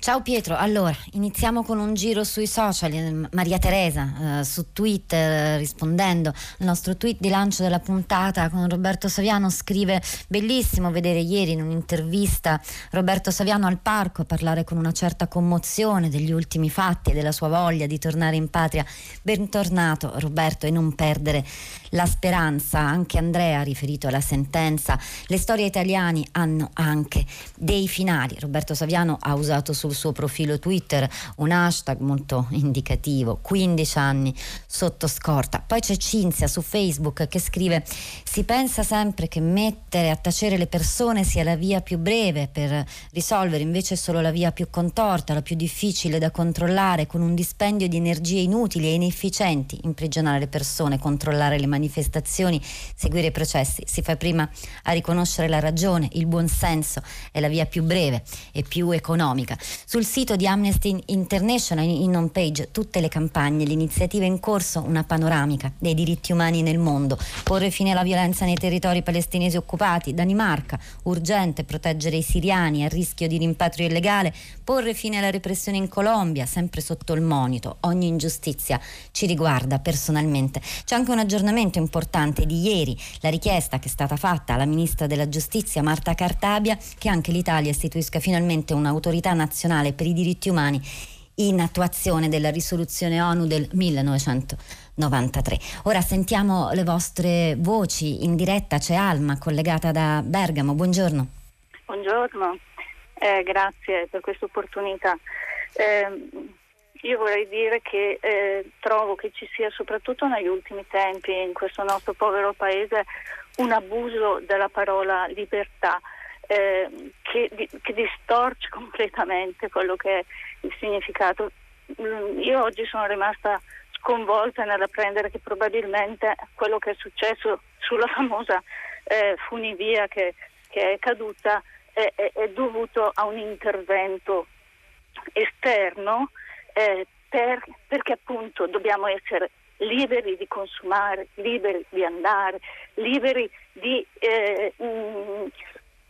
Ciao Pietro, allora iniziamo con un giro sui social. Eh, Maria Teresa eh, su Twitter rispondendo al nostro tweet di lancio della puntata con Roberto Saviano scrive bellissimo vedere ieri in un'intervista Roberto Saviano al parco parlare con una certa commozione degli ultimi fatti e della sua voglia di tornare in patria. Bentornato Roberto e non perdere la speranza. Anche Andrea ha riferito alla sentenza. Le storie italiane hanno anche dei finali. Roberto Saviano ha usato sul suo profilo Twitter un hashtag molto indicativo, 15 anni sotto scorta. Poi c'è Cinzia su Facebook che scrive si pensa sempre che mettere a tacere le persone sia la via più breve per risolvere, invece è solo la via più contorta, la più difficile da controllare, con un dispendio di energie inutili e inefficienti, imprigionare le persone, controllare le manifestazioni, seguire i processi. Si fa prima a riconoscere la ragione, il buon senso è la via più breve e più economica. Sul sito di Amnesty International in home page tutte le campagne, le iniziative in corso, una panoramica dei diritti umani nel mondo, porre fine alla violenza nei territori palestinesi occupati, Danimarca, urgente proteggere i siriani a rischio di rimpatrio illegale, porre fine alla repressione in Colombia, sempre sotto il monito, ogni ingiustizia ci riguarda personalmente. C'è anche un aggiornamento importante di ieri, la richiesta che è stata fatta alla ministra della giustizia Marta Cartabia che anche l'Italia istituisca finalmente un'autorità nazionale per i diritti umani in attuazione della risoluzione ONU del 1993. Ora sentiamo le vostre voci in diretta, c'è Alma collegata da Bergamo, buongiorno. Buongiorno, eh, grazie per questa opportunità. Eh, io vorrei dire che eh, trovo che ci sia soprattutto negli ultimi tempi in questo nostro povero paese un abuso della parola libertà eh, che, che, distorce completamente quello che è il significato. Mm, io oggi sono rimasta sconvolta nell'apprendere che probabilmente quello che è successo sulla famosa eh, funivia che, che, è caduta è, è, è dovuto a un intervento esterno eh, per, perché appunto dobbiamo essere liberi di consumare, liberi di andare, liberi di eh, mh, mm,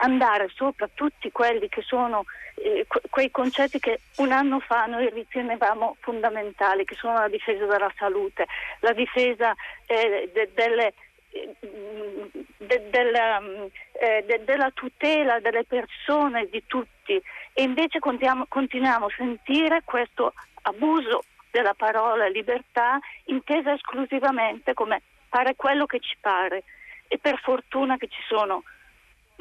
andare sopra tutti quelli che sono eh, quei concetti che un anno fa noi ritenevamo fondamentali, che sono la difesa della salute, la difesa eh, de, delle de, della, mm, eh, de, della, tutela delle persone, di tutti, e invece continuiamo, continuiamo a sentire questo abuso della parola libertà intesa esclusivamente come fare quello che ci pare. E per fortuna che ci sono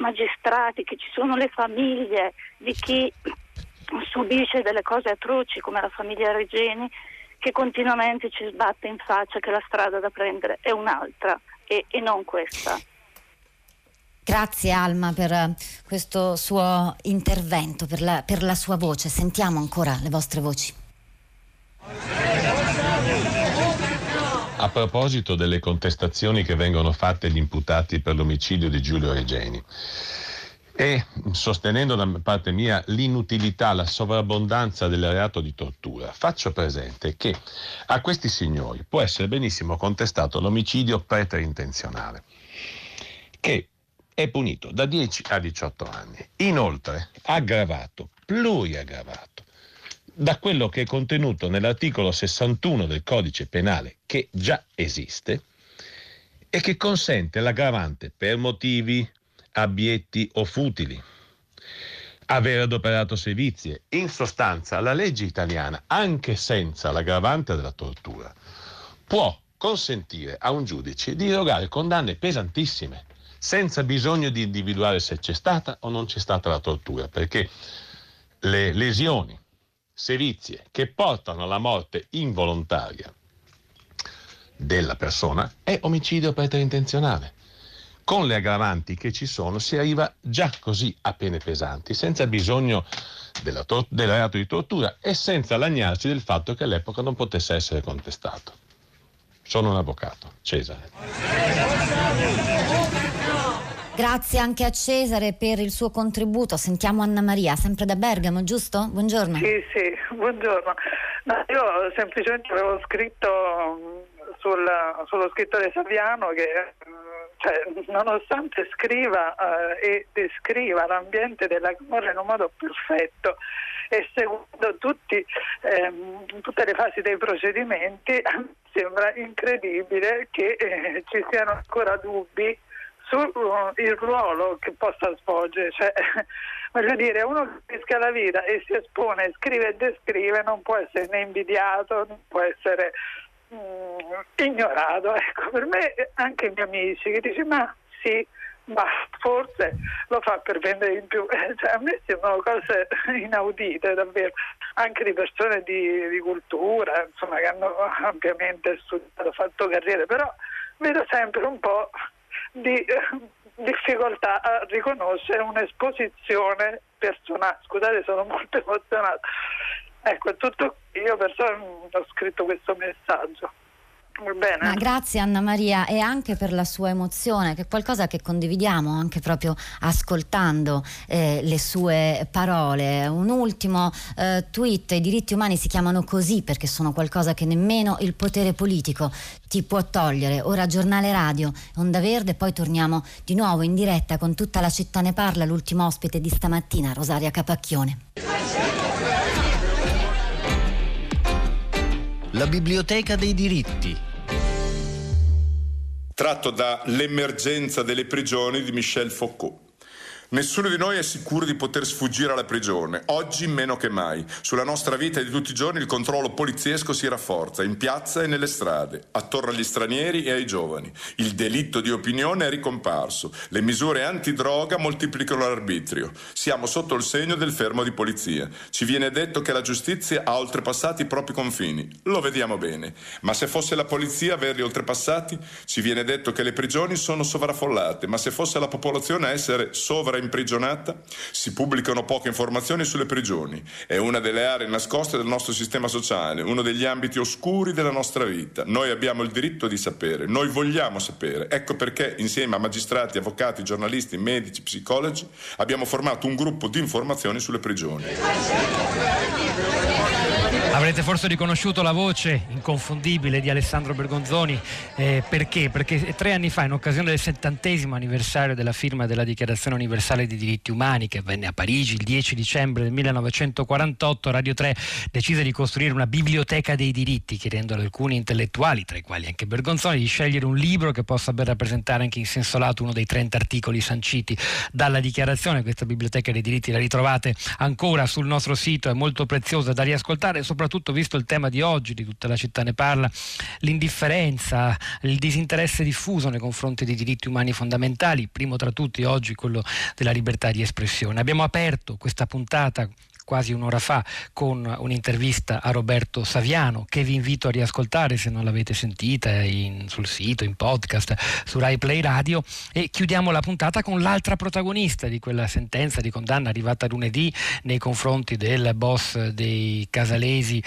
magistrati, che ci sono le famiglie di chi subisce delle cose atroci come la famiglia Regeni che continuamente ci sbatte in faccia che la strada da prendere è un'altra e, e non questa. Grazie Alma per questo suo intervento, per la, per la sua voce. Sentiamo ancora le vostre voci. A proposito delle contestazioni che vengono fatte agli imputati per l'omicidio di Giulio Regeni e sostenendo da parte mia l'inutilità, la sovrabbondanza del reato di tortura, faccio presente che a questi signori può essere benissimo contestato l'omicidio preterintenzionale, che è punito da 10 a 18 anni. Inoltre, aggravato, pluriaggravato, da quello che è contenuto nell'articolo 61 del codice penale che già esiste e che consente l'aggravante per motivi abietti o futili, aver adoperato sevizie. In sostanza la legge italiana, anche senza l'aggravante della tortura, può consentire a un giudice di erogare condanne pesantissime, senza bisogno di individuare se c'è stata o non c'è stata la tortura, perché le lesioni sevizie che portano alla morte involontaria della persona è omicidio preterintenzionale. Con le aggravanti che ci sono si arriva già così a pene pesanti, senza bisogno del reato di tortura e senza lagnarsi del fatto che all'epoca non potesse essere contestato. Sono un avvocato, Cesare. Grazie anche a Cesare per il suo contributo. Sentiamo Anna Maria, sempre da Bergamo, giusto? Buongiorno. Sì, sì, buongiorno. No, io semplicemente avevo scritto mm, sul, sullo scrittore Saviano che mm, cioè, nonostante scriva eh, e descriva l'ambiente della Camorra in un modo perfetto e seguendo tutti, ehm, tutte le fasi dei procedimenti, sembra incredibile che eh, ci siano ancora dubbi sul uh, ruolo che possa svolgere. Cioè, voglio dire, uno che rischia la vita e si espone, scrive e descrive, non può essere né invidiato, non può essere mm, ignorato. Ecco, per me anche i miei amici che dicono ma sì, ma forse lo fa per vendere in più. Cioè, a me sembrano cose inaudite davvero, anche di persone di, di cultura, insomma, che hanno ampiamente studiato, fatto carriere, però vedo sempre un po' di eh, difficoltà a riconoscere un'esposizione personale. Scusate, sono molto emozionata. Ecco, tutto io personalmente ho scritto questo messaggio. Ma grazie Anna Maria e anche per la sua emozione, che è qualcosa che condividiamo anche proprio ascoltando eh, le sue parole. Un ultimo eh, tweet, i diritti umani si chiamano così perché sono qualcosa che nemmeno il potere politico ti può togliere. Ora giornale radio, Onda Verde, poi torniamo di nuovo in diretta con tutta la città ne parla, l'ultimo ospite di stamattina, Rosaria Capacchione. La biblioteca dei diritti tratto da L'emergenza delle prigioni di Michel Foucault. Nessuno di noi è sicuro di poter sfuggire alla prigione, oggi meno che mai. Sulla nostra vita di tutti i giorni il controllo poliziesco si rafforza, in piazza e nelle strade, attorno agli stranieri e ai giovani. Il delitto di opinione è ricomparso, le misure antidroga moltiplicano l'arbitrio. Siamo sotto il segno del fermo di polizia. Ci viene detto che la giustizia ha oltrepassato i propri confini. Lo vediamo bene. Ma se fosse la polizia a averli oltrepassati, ci viene detto che le prigioni sono sovraffollate, ma se fosse la popolazione a essere sovra imprigionata? Si pubblicano poche informazioni sulle prigioni. È una delle aree nascoste del nostro sistema sociale, uno degli ambiti oscuri della nostra vita. Noi abbiamo il diritto di sapere, noi vogliamo sapere. Ecco perché insieme a magistrati, avvocati, giornalisti, medici, psicologi abbiamo formato un gruppo di informazioni sulle prigioni. Avrete forse riconosciuto la voce inconfondibile di Alessandro Bergonzoni, eh, perché? Perché tre anni fa, in occasione del settantesimo anniversario della firma della Dichiarazione Universale dei Diritti Umani, che avvenne a Parigi il 10 dicembre del 1948, Radio 3 decise di costruire una biblioteca dei diritti, chiedendo ad alcuni intellettuali, tra i quali anche Bergonzoni, di scegliere un libro che possa ben rappresentare anche in senso lato uno dei 30 articoli sanciti dalla Dichiarazione. Questa biblioteca dei diritti la ritrovate ancora sul nostro sito, è molto preziosa da riascoltare, soprattutto soprattutto visto il tema di oggi, di tutta la città ne parla, l'indifferenza, il disinteresse diffuso nei confronti dei diritti umani fondamentali, primo tra tutti oggi quello della libertà di espressione. Abbiamo aperto questa puntata quasi un'ora fa con un'intervista a Roberto Saviano che vi invito a riascoltare se non l'avete sentita in, sul sito, in podcast, su Rai Play Radio. E chiudiamo la puntata con l'altra protagonista di quella sentenza di condanna arrivata lunedì nei confronti del boss dei Casalesi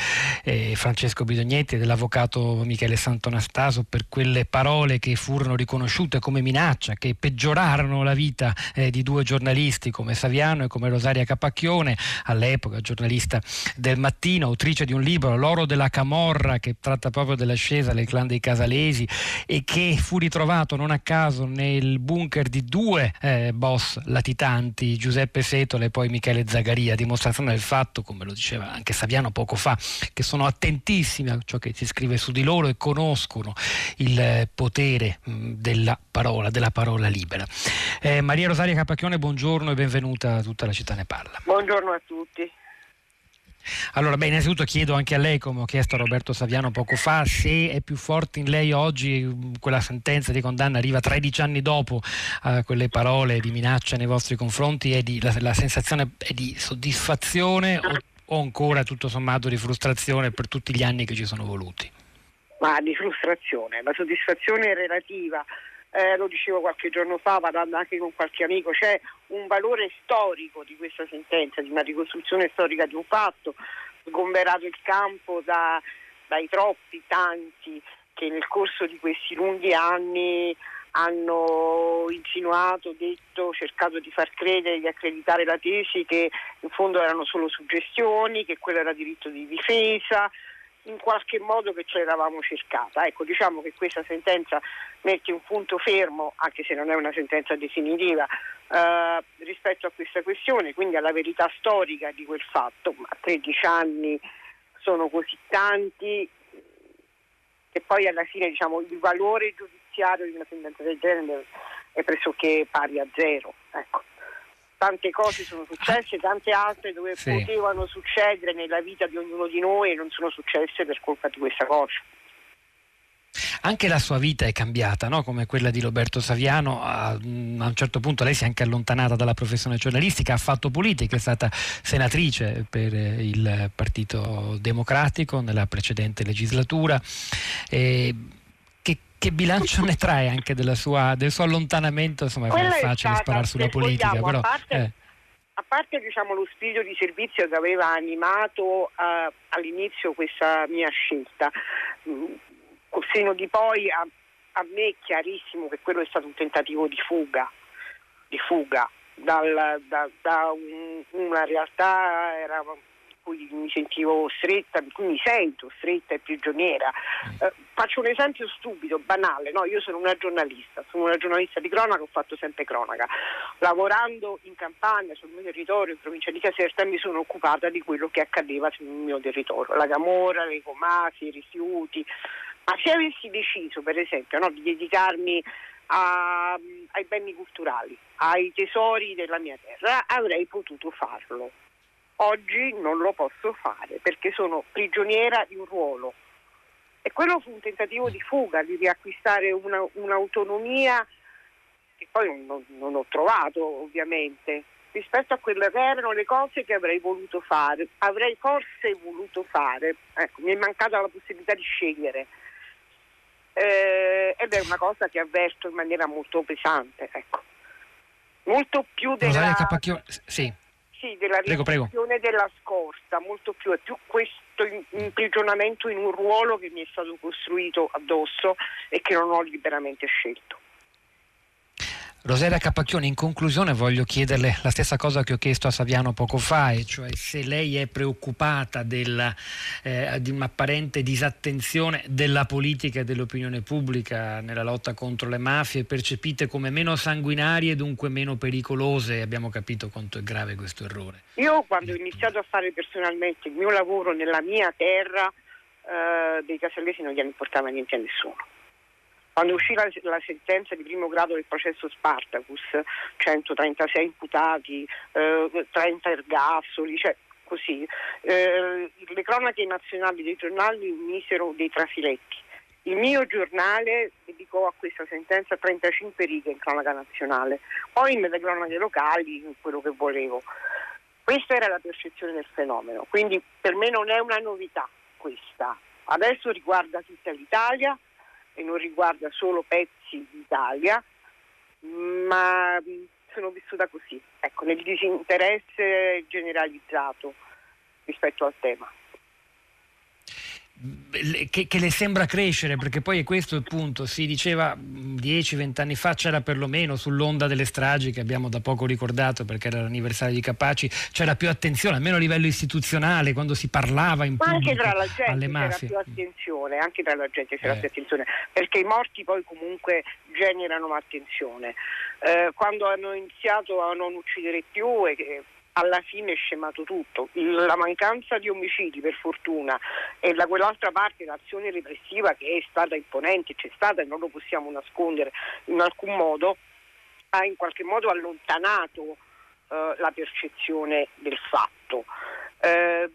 eh, Francesco Bidognetti e dell'avvocato Michele Santonastaso per quelle parole che furono riconosciute come minaccia, che peggiorarono la vita eh, di due giornalisti come Saviano e come Rosaria Capacchione all'epoca all'epoca, giornalista del mattino, autrice di un libro, L'oro della Camorra, che tratta proprio dell'ascesa del clan dei Casalesi e che fu ritrovato non a caso nel bunker di due eh, boss latitanti, Giuseppe Setola e poi Michele Zagaria, dimostrazione del fatto, come lo diceva anche Saviano poco fa, che sono attentissimi a ciò che si scrive su di loro e conoscono il potere mh, della parola, della parola libera. Eh, Maria Rosaria Capacchione, buongiorno e benvenuta a tutta la città ne parla. Buongiorno a tutti. Allora, beh, innanzitutto chiedo anche a lei, come ho chiesto a Roberto Saviano poco fa, se è più forte in lei oggi mm, quella sentenza di condanna arriva 13 anni dopo uh, quelle parole di minaccia nei vostri confronti, è la, la, sensazione è di soddisfazione o, o ancora tutto sommato di frustrazione per tutti gli anni che ci sono voluti? Ma di frustrazione, la soddisfazione è relativa eh, lo dicevo qualche giorno fa, parlando anche con qualche amico, c'è un valore storico di questa sentenza, di una ricostruzione storica di un fatto, sgomberato il campo da, dai troppi, tanti che nel corso di questi lunghi anni hanno insinuato, detto, cercato di far credere, di accreditare la tesi che in fondo erano solo suggestioni, che quello era diritto di difesa, in qualche modo che ce l'eravamo cercata. Ecco, diciamo che questa sentenza mette un punto fermo, anche se non è una sentenza definitiva, eh, rispetto a questa questione, quindi alla verità storica di quel fatto. Ma 13 anni sono così tanti che poi alla fine diciamo, il valore giudiziario di una sentenza del genere è pressoché pari a zero. Tante cose sono successe, tante altre dove sì. potevano succedere nella vita di ognuno di noi e non sono successe per colpa di questa cosa. Anche la sua vita è cambiata, no? come quella di Roberto Saviano. A, a, un certo punto lei si è anche allontanata dalla professione giornalistica, ha fatto politica, è stata senatrice per il Partito Democratico nella precedente legislatura. E che bilancio ne trae anche sua, del suo allontanamento? Insomma, è facile sparare sulla politica, vogliamo, però... A parte, eh. a parte diciamo, lo spirito di servizio che aveva animato uh, all'inizio questa mia scelta, mm, col seno di poi a, a me è chiarissimo che quello è stato un tentativo di fuga, di fuga dal, da, da un, una realtà era cui mi sentivo stretta, in cui mi sento stretta e prigioniera. Eh, faccio un esempio stupido, banale, no? io sono una giornalista, sono una giornalista di cronaca, ho fatto sempre cronaca. Lavorando in campagna sul mio territorio, in provincia di Caserta, mi sono occupata di quello che accadeva sul mio territorio, la camorra, le comasi, i rifiuti. Ma se avessi deciso, per esempio, no, di dedicarmi a, ai beni culturali, ai tesori della mia terra, avrei potuto farlo Oggi non lo posso fare perché sono prigioniera di un ruolo. E quello fu un tentativo di fuga, di riacquistare una, un'autonomia che poi non, non ho trovato ovviamente rispetto a quelle che erano le cose che avrei voluto fare, avrei forse voluto fare, ecco, mi è mancata la possibilità di scegliere. Eh, ed è una cosa che avverto in maniera molto pesante, ecco. molto più della... Sì sì, della riflessione della scorsa, molto più, è più questo imprigionamento in un ruolo che mi è stato costruito addosso e che non ho liberamente scelto. Rosaria Capacchioni, in conclusione voglio chiederle la stessa cosa che ho chiesto a Saviano poco fa, e cioè se lei è preoccupata della, eh, di un'apparente disattenzione della politica e dell'opinione pubblica nella lotta contro le mafie, percepite come meno sanguinarie e dunque meno pericolose. Abbiamo capito quanto è grave questo errore. Io quando ho iniziato a fare personalmente il mio lavoro nella mia terra, eh, dei casellesi non gli importava niente a nessuno. Quando uscì la, la, sentenza di primo grado del processo Spartacus, 136 imputati, eh, 30 ergastoli, cioè così, eh, le cronache nazionali dei giornali misero dei trafiletti. Il mio giornale dedicò a questa sentenza 35 righe in cronaca nazionale, poi nelle cronache locali quello che volevo. Questa era la percezione del fenomeno, quindi per me non è una novità questa. Adesso riguarda tutta l'Italia, e non riguarda solo pezzi d'Italia, ma sono vissuta così, ecco, nel disinteresse generalizzato rispetto al tema che, che, le sembra crescere, perché poi è questo il punto. Si diceva 10-20 anni fa c'era perlomeno sull'onda delle stragi che abbiamo da poco ricordato perché era l'anniversario di Capaci, c'era più attenzione, almeno a livello istituzionale, quando si parlava in pubblico anche tra la gente alle mafie. C'era più attenzione, anche tra la gente c'era eh. più attenzione, perché i morti poi comunque generano attenzione. Eh, quando hanno iniziato a non uccidere più e alla fine è scemato tutto. La mancanza di omicidi, per fortuna, e da quell'altra parte l'azione repressiva che è stata imponente, c'è stata e non lo possiamo nascondere in alcun modo, ha in qualche modo allontanato eh, la percezione del fatto. Eh,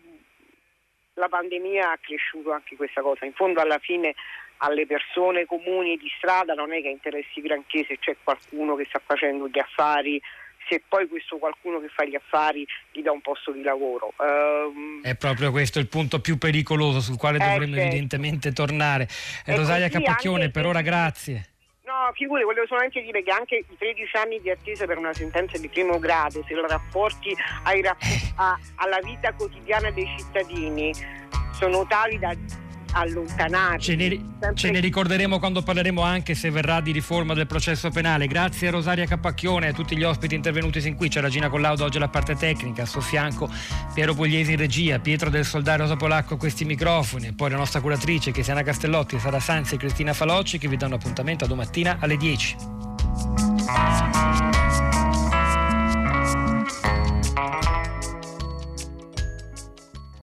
la pandemia ha cresciuto anche questa cosa, in fondo alla fine alle persone comuni di strada non è che interessi granché se c'è qualcuno che sta facendo gli affari se poi questo qualcuno che fa gli affari gli dà un posto di lavoro. Um, è proprio questo il punto più pericoloso sul quale eh, dovremmo certo. evidentemente tornare. Eh, Rosaria Capacchione, per ora grazie. No, figuri, volevo solamente dire che anche i 13 anni di attesa per una sentenza di primo grado, se lo rapporti ai, a, alla vita quotidiana dei cittadini, sono tali da allontanarsi. Ce ne, ce ne ricorderemo quando parleremo anche se verrà di riforma del processo penale. Grazie a Rosaria Capacchione e a tutti gli ospiti intervenuti sin qui. C'è Regina Collaudo oggi alla parte tecnica, a suo fianco Piero Pugliesi in regia, Pietro del Soldario Rosa Polacco a questi microfoni, e poi la nostra curatrice Cristiana Castellotti, Sara Sanzi e Cristina Falocci che vi danno appuntamento a domattina alle 10.